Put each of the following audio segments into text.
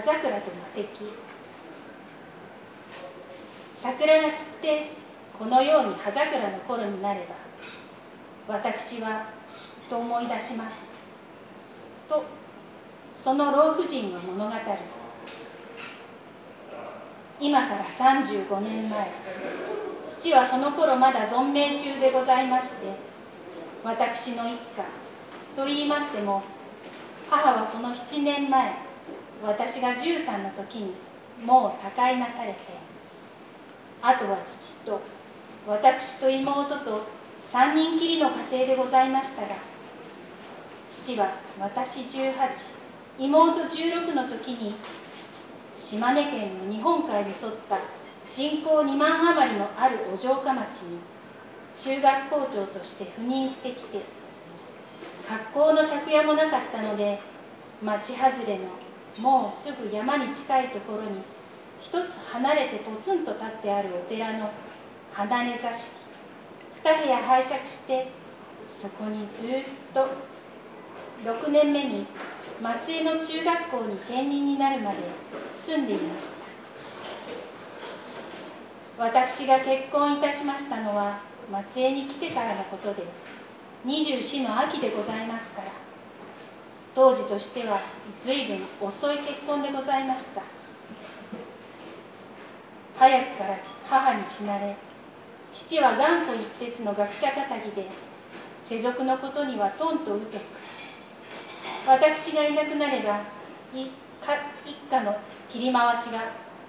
葉桜と魔敵。桜が散ってこのように葉桜の頃になれば私はきっと思い出します。とその老婦人は物語る今から35年前父はその頃まだ存命中でございまして私の一家と言いましても母はその7年前私が13の時にもう他界なされてあとは父と私と妹と3人きりの家庭でございましたが父は私18妹16の時に島根県の日本海に沿った人口2万余りのあるお城下町に中学校長として赴任してきて学校の借家もなかったので町外れのもうすぐ山に近いところに一つ離れてポツンと立ってあるお寺の離れ座敷。2部屋拝借してそこにずっと6年目に松江の中学校に転任になるまで住んでいました。私が結婚いたしましたのは松江に来てからのことで24の秋でございますから。当時としては随分遅い結婚でございました。早くから母に死なれ父は頑固一徹の学者かたぎで世俗のことにはとんと疎く私がいなくなれば一家の切り回しが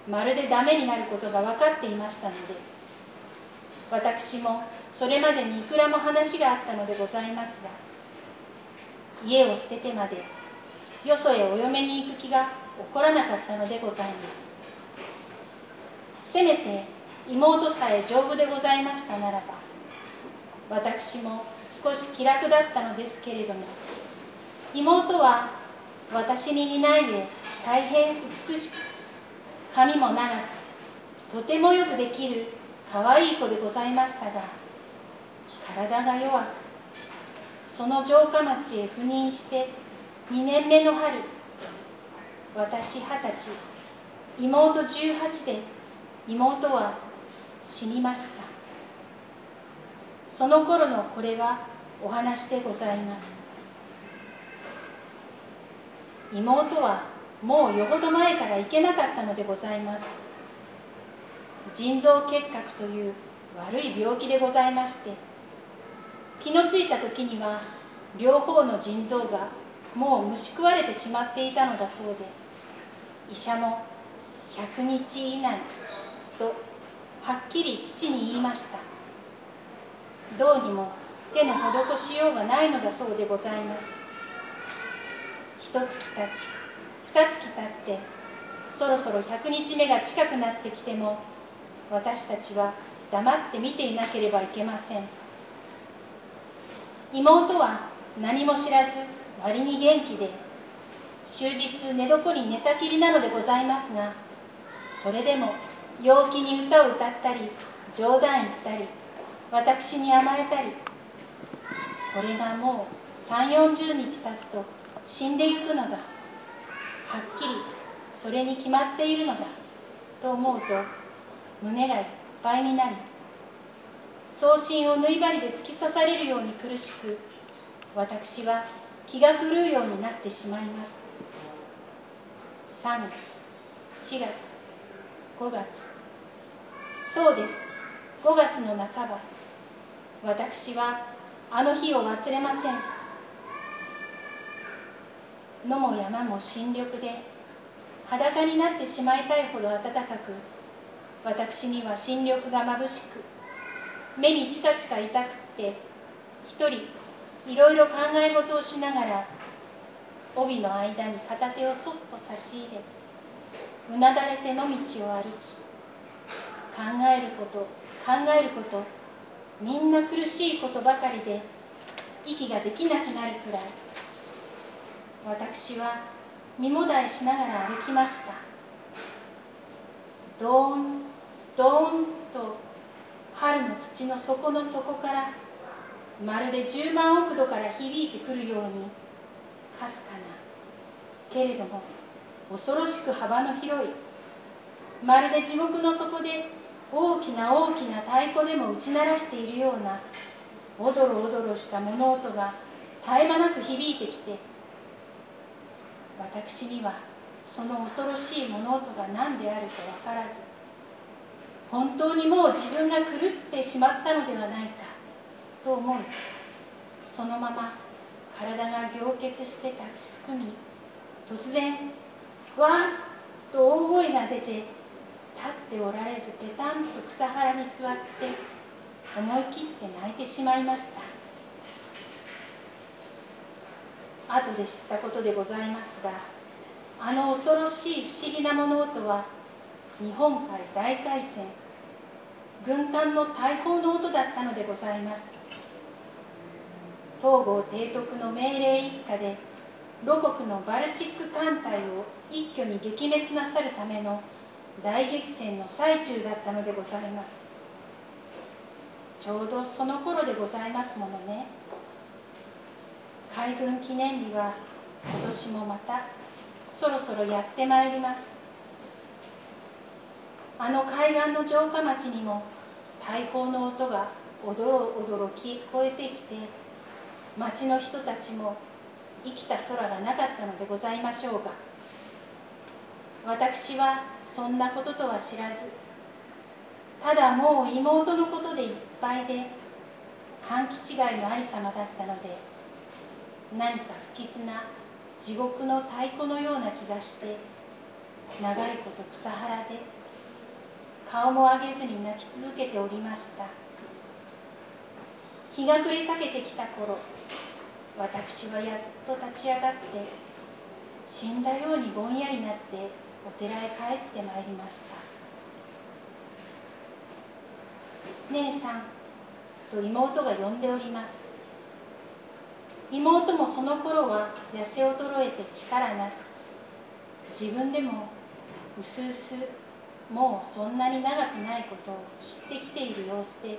まるでダメになることが分かっていましたので私もそれまでにいくらも話があったのでございますが家を捨ててまでよそへお嫁に行く気が起こらなかったのでございます。せめて妹さえ丈夫でございましたならば私も少し気楽だったのですけれども妹は私に似ないで大変美しく髪も長くとてもよくできる可愛い子でございましたが体が弱くその城下町へ赴任して2年目の春私二十歳妹18で妹は死にました。その頃のこれはお話でございます。妹はもうよほど前から行けなかったのでございます。腎臓結核という悪い病気でございまして気のついた時には両方の腎臓がもう虫食われてしまっていたのだそうで医者も100日以内とはっきり父に言いました。どうにも手の施しようがないのだそうでございます。一月たち二月たってそろそろ100日目が近くなってきても私たちは黙って見ていなければいけません。妹は何も知らず割に元気で終日寝床に寝たきりなのでございますがそれでも陽気に歌を歌ったり冗談言ったり私に甘えたりこれがもう3 4 0日経つと死んでゆくのだ。はっきりそれに決まっているのだと思うと胸がいっぱいになり送信を縫い針で突き刺されるように苦しく私は気が狂うようになってしまいます。3月4月5月。そうです。5月の半ば私はあの日を忘れません。野も山も新緑で裸になってしまいたいほど暖かく私には新緑がまぶしく目にチカチカ痛くって一人いろいろ考え事をしながら帯の間に片手をそっと差し入れうなだれて野道を歩き考えること考えることみんな苦しいことばかりで息ができなくなるくらい私は身もだえしながら歩きました。どーんどーんと春の土の底の底からまるで十万億度から響いてくるようにかすかな。けれども恐ろしく幅の広いまるで地獄の底で大きな大きな太鼓でも打ち鳴らしているようなおどろおどろした物音が絶え間なく響いてきて私にはその恐ろしい物音が何であるか分からず本当にもう自分が狂ってしまったのではないかと思いそのまま体が凝結して立ちすくみ突然わーっと大声が出て立っておられずペタンと草原に座って思い切って泣いてしまいました。後で知ったことでございますがあの恐ろしい不思議な物音は日本海大海戦軍艦の大砲の音だったのでございます。東郷提督の命令一家で露国のバルチック艦隊を一挙に撃滅なさるための大激戦の最中だったのでございます。ちょうどその頃でございますものね。海軍記念日は今年もまたそろそろやってまいります。あの海岸の城下町にも大砲の音がおどろおどろ聞こえてきて町の人たちも生きた空がなかったのでございましょうが私はそんなこととは知らずただもう妹のことでいっぱいで半期違いのありさまだったので何か不吉な地獄の太鼓のような気がして長いこと草原で顔も上げずに泣き続けておりました。日が暮れかけてきた頃私はやっと立ち上がって死んだようにぼんやりなってお寺へ帰ってまいりました。姉さんと妹が呼んでおります。妹もその頃は痩せ衰えて力なく自分でもうすうすもうそんなに長くないことを知ってきている様子で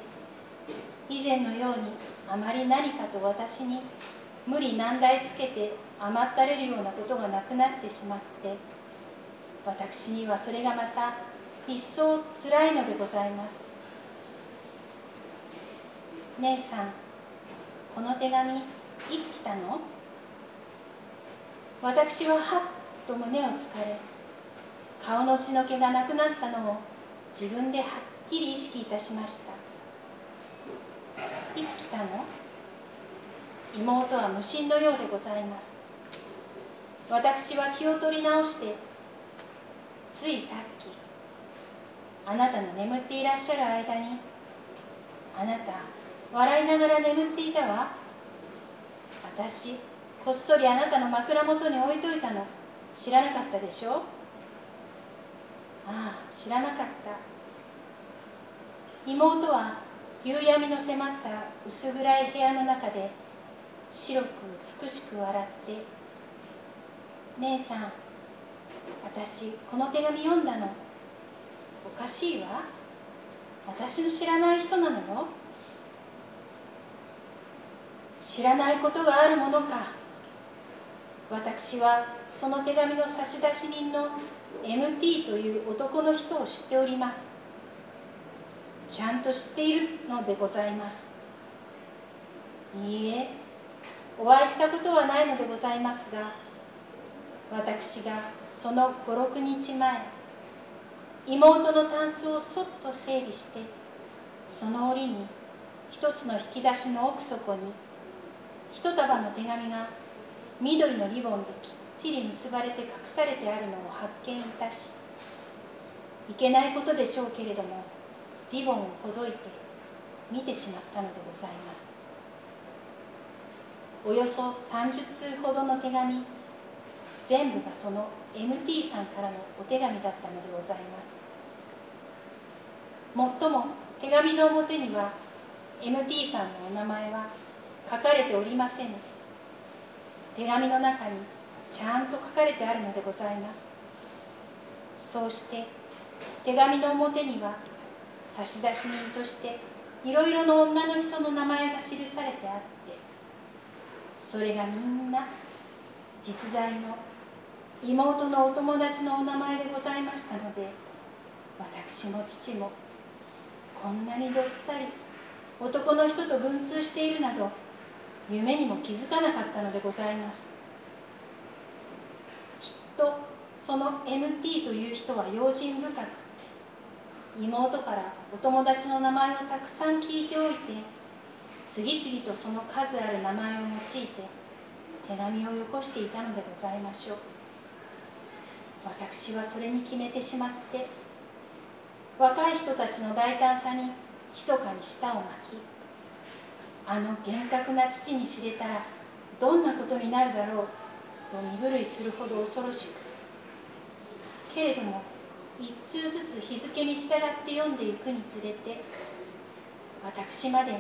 以前のようにあまり何かと私に無理難題つけて甘ったれるようなことがなくなってしまって私にはそれがまた一層つらいのでございます。姉さんこの手紙いつ来たの？私ははっと胸をつかれ顔の血の気がなくなったのを自分ではっきり意識いたしました。いつ来たの？妹は無心のようでございます。私は気を取り直してついさっきあなたの眠っていらっしゃる間にあなた笑いながら眠っていたわ。私こっそりあなたの枕元に置いといたの。知らなかったでしょ？ああ知らなかった。妹は夕闇の迫った薄暗い部屋の中で白く美しく笑って「姉さん私この手紙読んだの。おかしいわ。私の知らない人なのよ。知らないことがあるものか。私はその手紙の差出人の MT という男の人を知っております。ちゃんと知っているのでございます。いいえお会いしたことはないのでございますが私がその56日前妹のタンスをそっと整理してその折に一つの引き出しの奥底に一束の手紙が緑のリボンできっちり結ばれて隠されてあるのを発見いたしいけないことでしょうけれどもリボンをほどいて見てしまったのでございます。およそ30通ほどの手紙全部がその MT さんからのお手紙だったのでございます。もっとも手紙の表には MT さんのお名前は書かれておりません。手紙の中にちゃんと書かれてあるのでございます。そうして手紙の表には差出人としていろいろな女の人の名前が記されてあってそれがみんな実在の妹のお友達のお名前でございましたので私も父もこんなにどっさり男の人と文通しているなど夢にも気づかなかったのでございます。きっとその MT という人は用心深く妹からお友達の名前をたくさん聞いておいて次々とその数ある名前を用いて手紙をよこしていたのでございましょう。私はそれに決めてしまって若い人たちの大胆さに密かに舌を巻きあの厳格な父に知れたらどんなことになるだろうと身震いするほど恐ろしく。けれども一通ずつ日付に従って読んでいくにつれて私まで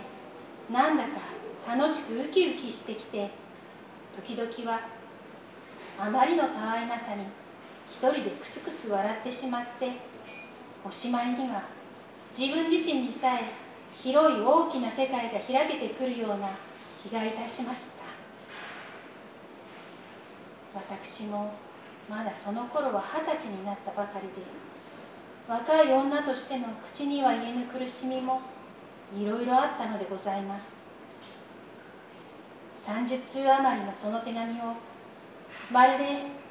なんだか楽しくウキウキしてきて時々はあまりのたわいなさに一人でクスクス笑ってしまっておしまいには自分自身にさえ広い大きな世界が開けてくるような気がいたしました。私もまだその頃は二十歳になったばかりで若い女としての口には言えぬ苦しみもいろいろあったのでございます。30通余りのその手紙をまるで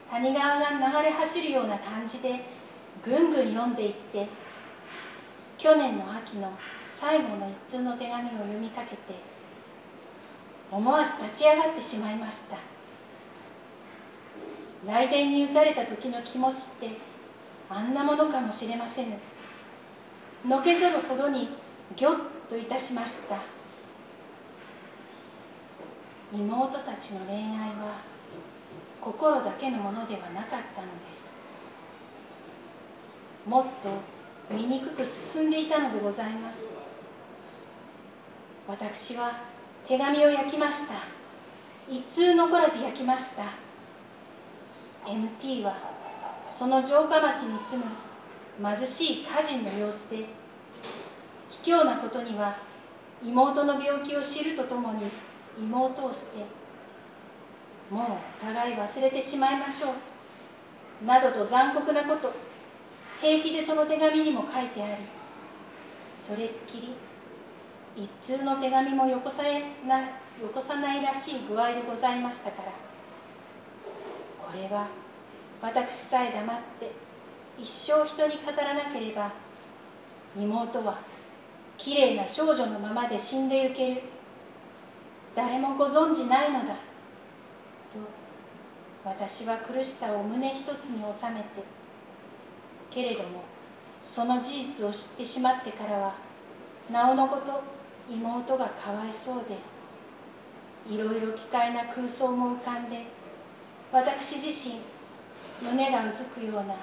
谷川が流れ走るような感じでぐんぐん読んでいって去年の秋の最後の一通の手紙を読みかけて思わず立ち上がってしまいました。雷電に打たれた時の気持ちってあんなものかもしれませぬのけぞるほどにぎょっといたしました。妹たちの恋愛は心だけのものではなかったのです。もっと醜く進んでいたのでございます。私は手紙を焼きました。一通残らず焼きました。MT はその城下町に住む貧しい家人の様子で卑怯なことには妹の病気を知るとともに妹を捨てもうお互い忘れてしまいましょう。などと残酷なこと。平気でその手紙にも書いてありそれっきり一通の手紙もよこさなよこさないらしい具合でございましたから。これは私さえ黙って一生人に語らなければ妹はきれいな少女のままで死んでゆける。誰もご存じないのだ。と私は苦しさを胸一つに収めてけれどもその事実を知ってしまってからはなおのこと妹がかわいそうでいろいろ奇怪な空想も浮かんで私自身胸がうずくような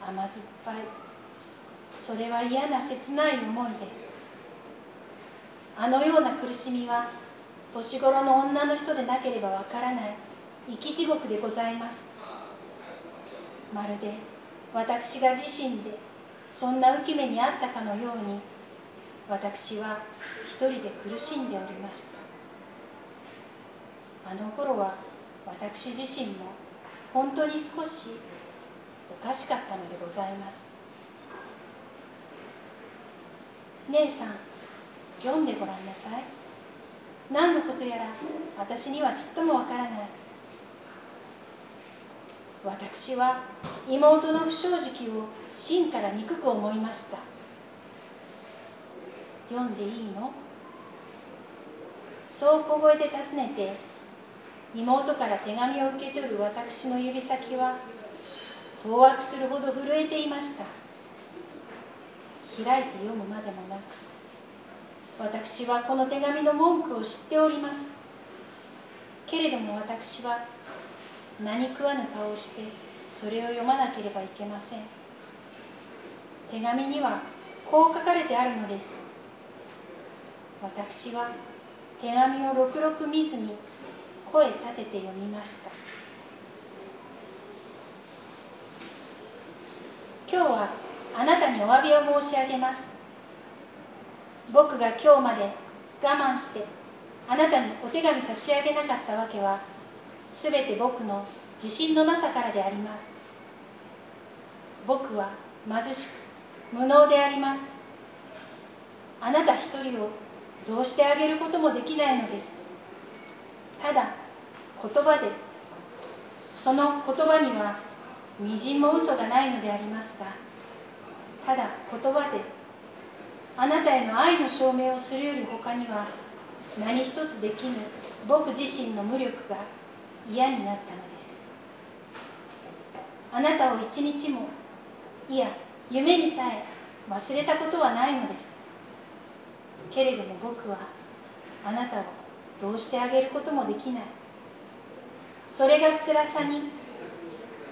甘酸っぱいそれは嫌な切ない思いであのような苦しみは年頃の女の人でなければわからない生き地獄でございます。まるで私が自身でそんな浮き目にあったかのように私は一人で苦しんでおりました。あの頃は私自身も本当に少しおかしかったのでございます。姉さん読んでごらんなさい。何のことやら私にはちっともわからない。私は妹の不正直を真から憎く思いました。読んでいいの？そう小声で尋ねて妹から手紙を受け取る私の指先は当惑するほど震えていました。開いて読むまでもなく私はこの手紙の文句を知っております。けれども私は何食わぬ顔をしてそれを読まなければいけません。手紙にはこう書かれてあるのです。私は手紙をろくろく見ずに声立てて読みました。今日はあなたにお詫びを申し上げます。僕が今日まで我慢してあなたにお手紙差し上げなかったわけはすべて僕の自信のなさからであります。僕は貧しく無能であります。あなた一人をどうしてあげることもできないのです。ただ言葉でその言葉にはみじんも嘘がないのでありますがただ言葉であなたへの愛の証明をするより他には何一つできぬ僕自身の無力が嫌になったのです。あなたを一日もいや夢にさえ忘れたことはないのです。けれども僕はあなたをどうしてあげることもできない。それが辛さに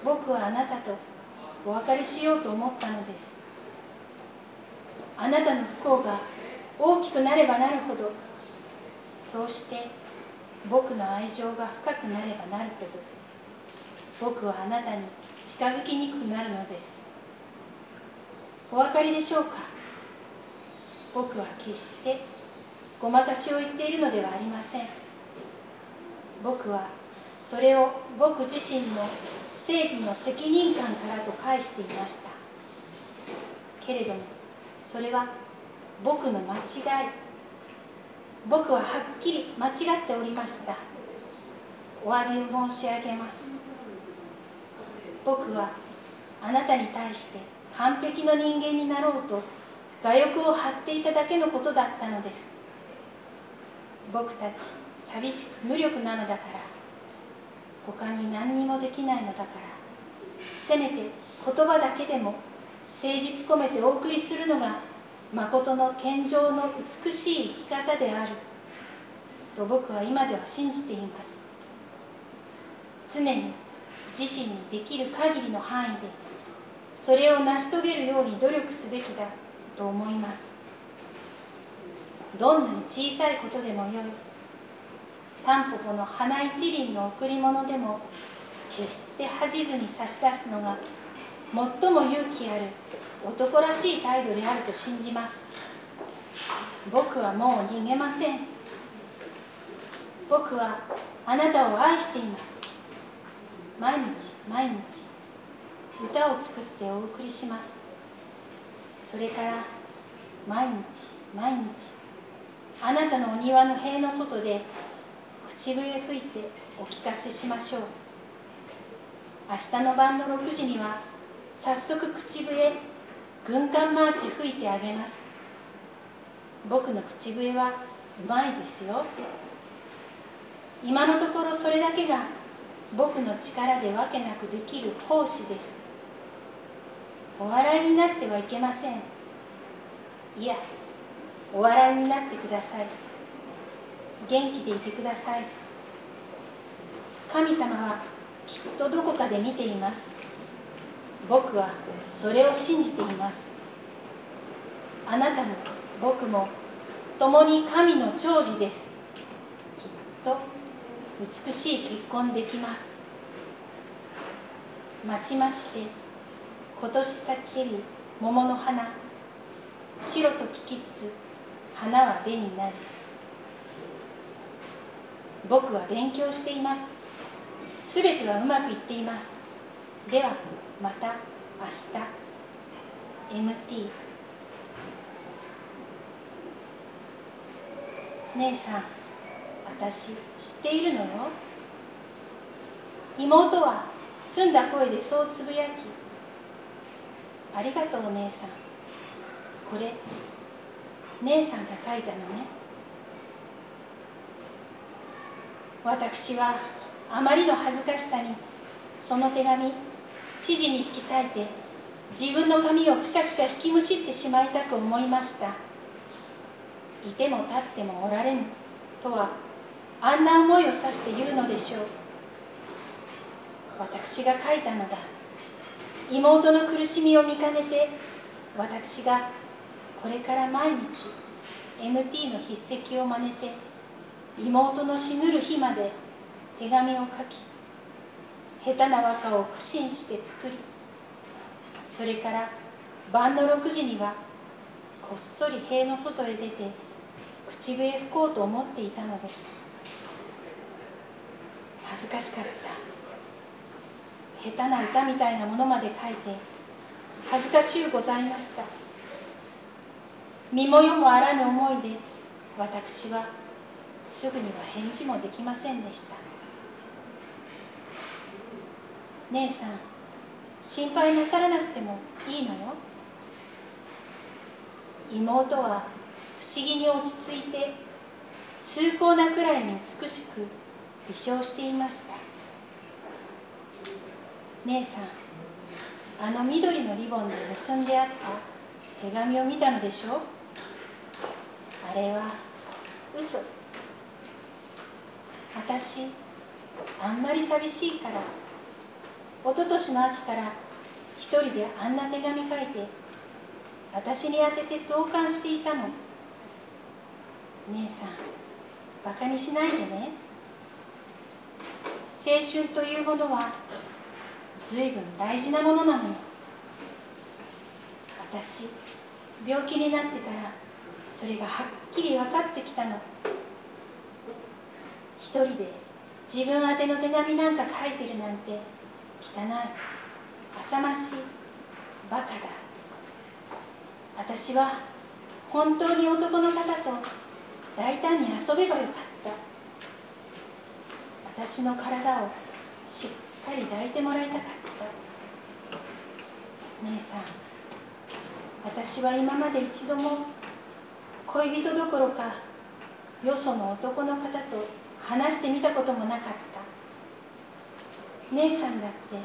僕はあなたとお別れしようと思ったのです。あなたの不幸が大きくなればなるほどそうして僕の愛情が深くなればなるほど僕はあなたに近づきにくくなるのです。お分かりでしょうか？僕は決してごまかしを言っているのではありません。僕はそれを僕自身の正義の責任感からと返していました。けれどもそれは僕の間違い。僕ははっきり間違っておりました。お詫びを申し上げます。僕はあなたに対して完璧の人間になろうと我欲を張っていただけのことだったのです。僕たち寂しく無力なのだから他に何にもできないのだからせめて言葉だけでも誠実込めてお送りするのが誠の健常の美しい生き方である。と僕は今では信じています。常に自身にできる限りの範囲でそれを成し遂げるように努力すべきだと思います。どんなに小さいことでもよい。タンポポの花一輪の贈り物でも決して恥じずに差し出すのが最も勇気ある男らしい態度であると信じます。僕はもう逃げません。僕はあなたを愛しています。毎日毎日歌を作ってお送りします。それから毎日毎日あなたのお庭の塀の外で口笛吹いてお聞かせしましょう。明日の晩の6時には早速口笛軍艦マーチ吹いてあげます。僕の口笛はうまいですよ。今のところそれだけが僕の力でわけなくできる奉仕です。お笑いになってはいけません。いやお笑いになってください。元気でいてください。神様はきっとどこかで見ています。僕はそれを信じています。あなたも僕も共に神の長寿です。きっと美しい結婚できます。まちまちで今年咲けり桃の花白と聞きつつ花は紅になり僕は勉強しています。すべてはうまくいっています。ではまた明日。MT 姉さん私知っているのよ。妹は澄んだ声でそうつぶやき。ありがとう姉さん。これ姉さんが書いたのね。私はあまりの恥ずかしさにその手紙知事に引き裂いて自分の髪をくしゃくしゃ引きむしってしまいたく思いました。いても立ってもおられぬとはあんな思いを指して言うのでしょう。私が書いたのだ。妹の苦しみを見かねて私がこれから毎日 MT の筆跡を真似て妹の死ぬる日まで手紙を書き下手な和歌を苦心して作りそれから晩の6時にはこっそり塀の外へ出て口笛吹こうと思っていたのです。恥ずかしかった。下手な歌みたいなものまで書いて恥ずかしゅうございました。身も世もあらぬ思いで私はすぐには返事もできませんでした。姉さん心配なさらなくてもいいのよ。妹は不思議に落ち着いて崇高なくらいに美しく微笑していました。姉さんあの緑のリボンで結んであった手紙を見たのでしょ？うあれは嘘。私あんまり寂しいから一昨年の秋から一人であんな手紙書いて私に宛てて投函していたの。姉さんバカにしないでね。青春というものは随分大事なものなのよ。私病気になってからそれがはっきり分かってきたの。一人で自分宛ての手紙なんか書いてるなんて汚い浅ましいバカだ。私は本当に男の方と大胆に遊べばよかった。私の体をしっかり抱いてもらいたかった。姉さん私は今まで一度も恋人どころかよその男の方と話してみたこともなかった。姉さんだって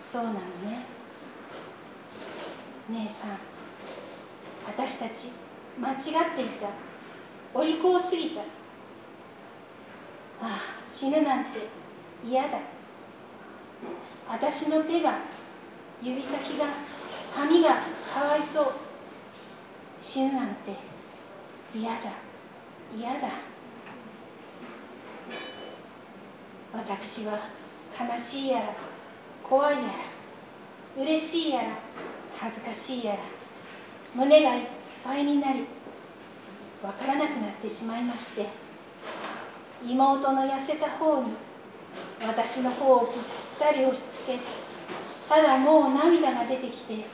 そうなのね。姉さん私たち間違っていた。お利口すぎた。ああ死ぬなんて嫌だ。私の手が指先が髪がかわいそう。死ぬなんて嫌だ。嫌だ。私は悲しいやら怖いやら嬉しいやら恥ずかしいやら胸がいっぱいになりわからなくなってしまいまして妹の痩せた方に私の方をぴったり押しつけただもう涙が出てきて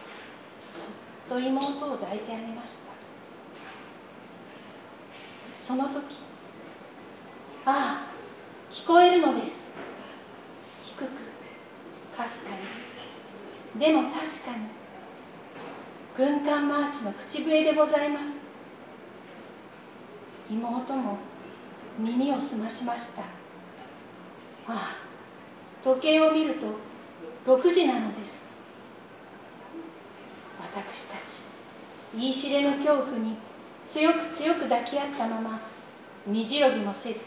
そっと妹を抱いてあげました。その時ああ聞こえるのです。低くかすかに。でも確かに軍艦マーチの口笛でございます。妹も耳を澄ましました。ああ時計を見ると6時なのです。私たち言い知れぬ恐怖に強く強く抱き合ったまま身じろぎもせず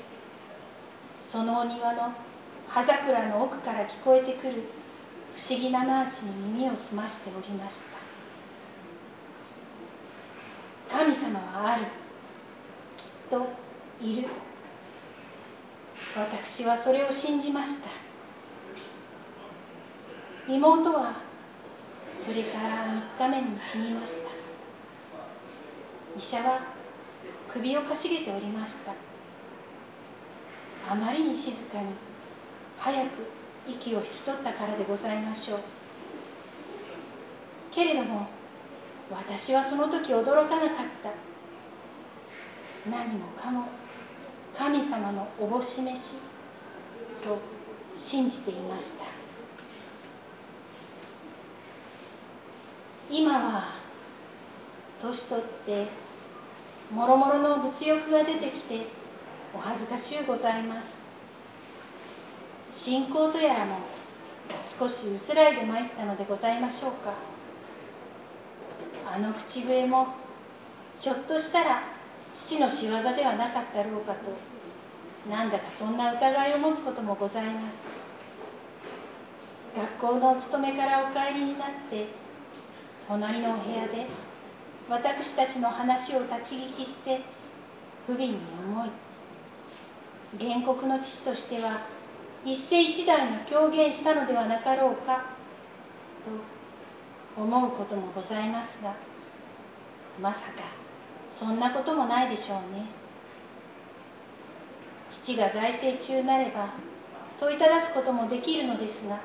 そのお庭の葉桜の奥から聞こえてくる不思議なマーチに耳を澄ましておりました。神様はある。きっといる。私はそれを信じました。妹はそれから3日目に死にました。医者は首をかしげておりました。あまりに静かに早く息を引き取ったからでございましょう。けれども私はその時驚かなかった。何もかも神様のおぼし飯と信じていました。今は年取ってもろもろの物欲が出てきてお恥ずかしゅうございます。信仰とやらも少し薄らいで参ったのでございましょうか。あの口笛もひょっとしたら父の仕業ではなかったろうかとなんだかそんな疑いを持つこともございます。学校のお勤めからお帰りになって隣のお部屋で私たちの話を立ち聞きして不憫に思い原告の父としては一世一代の狂言したのではなかろうかと思うこともございますがまさかそんなこともないでしょうね。父が財政中なれば問いただすこともできるのですが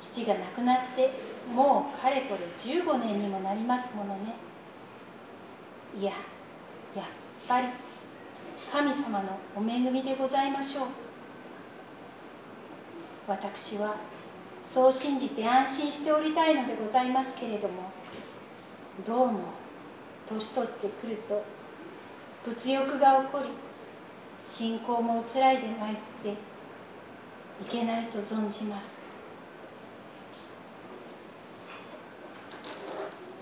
父が亡くなってもうかれこれ15年にもなりますものね。いややっぱり神様のお恵みでございましょう。私はそう信じて安心しておりたいのでございますけれどもどうも年取ってくると物欲が起こり信仰もおつらいでまいっていけないと存じます。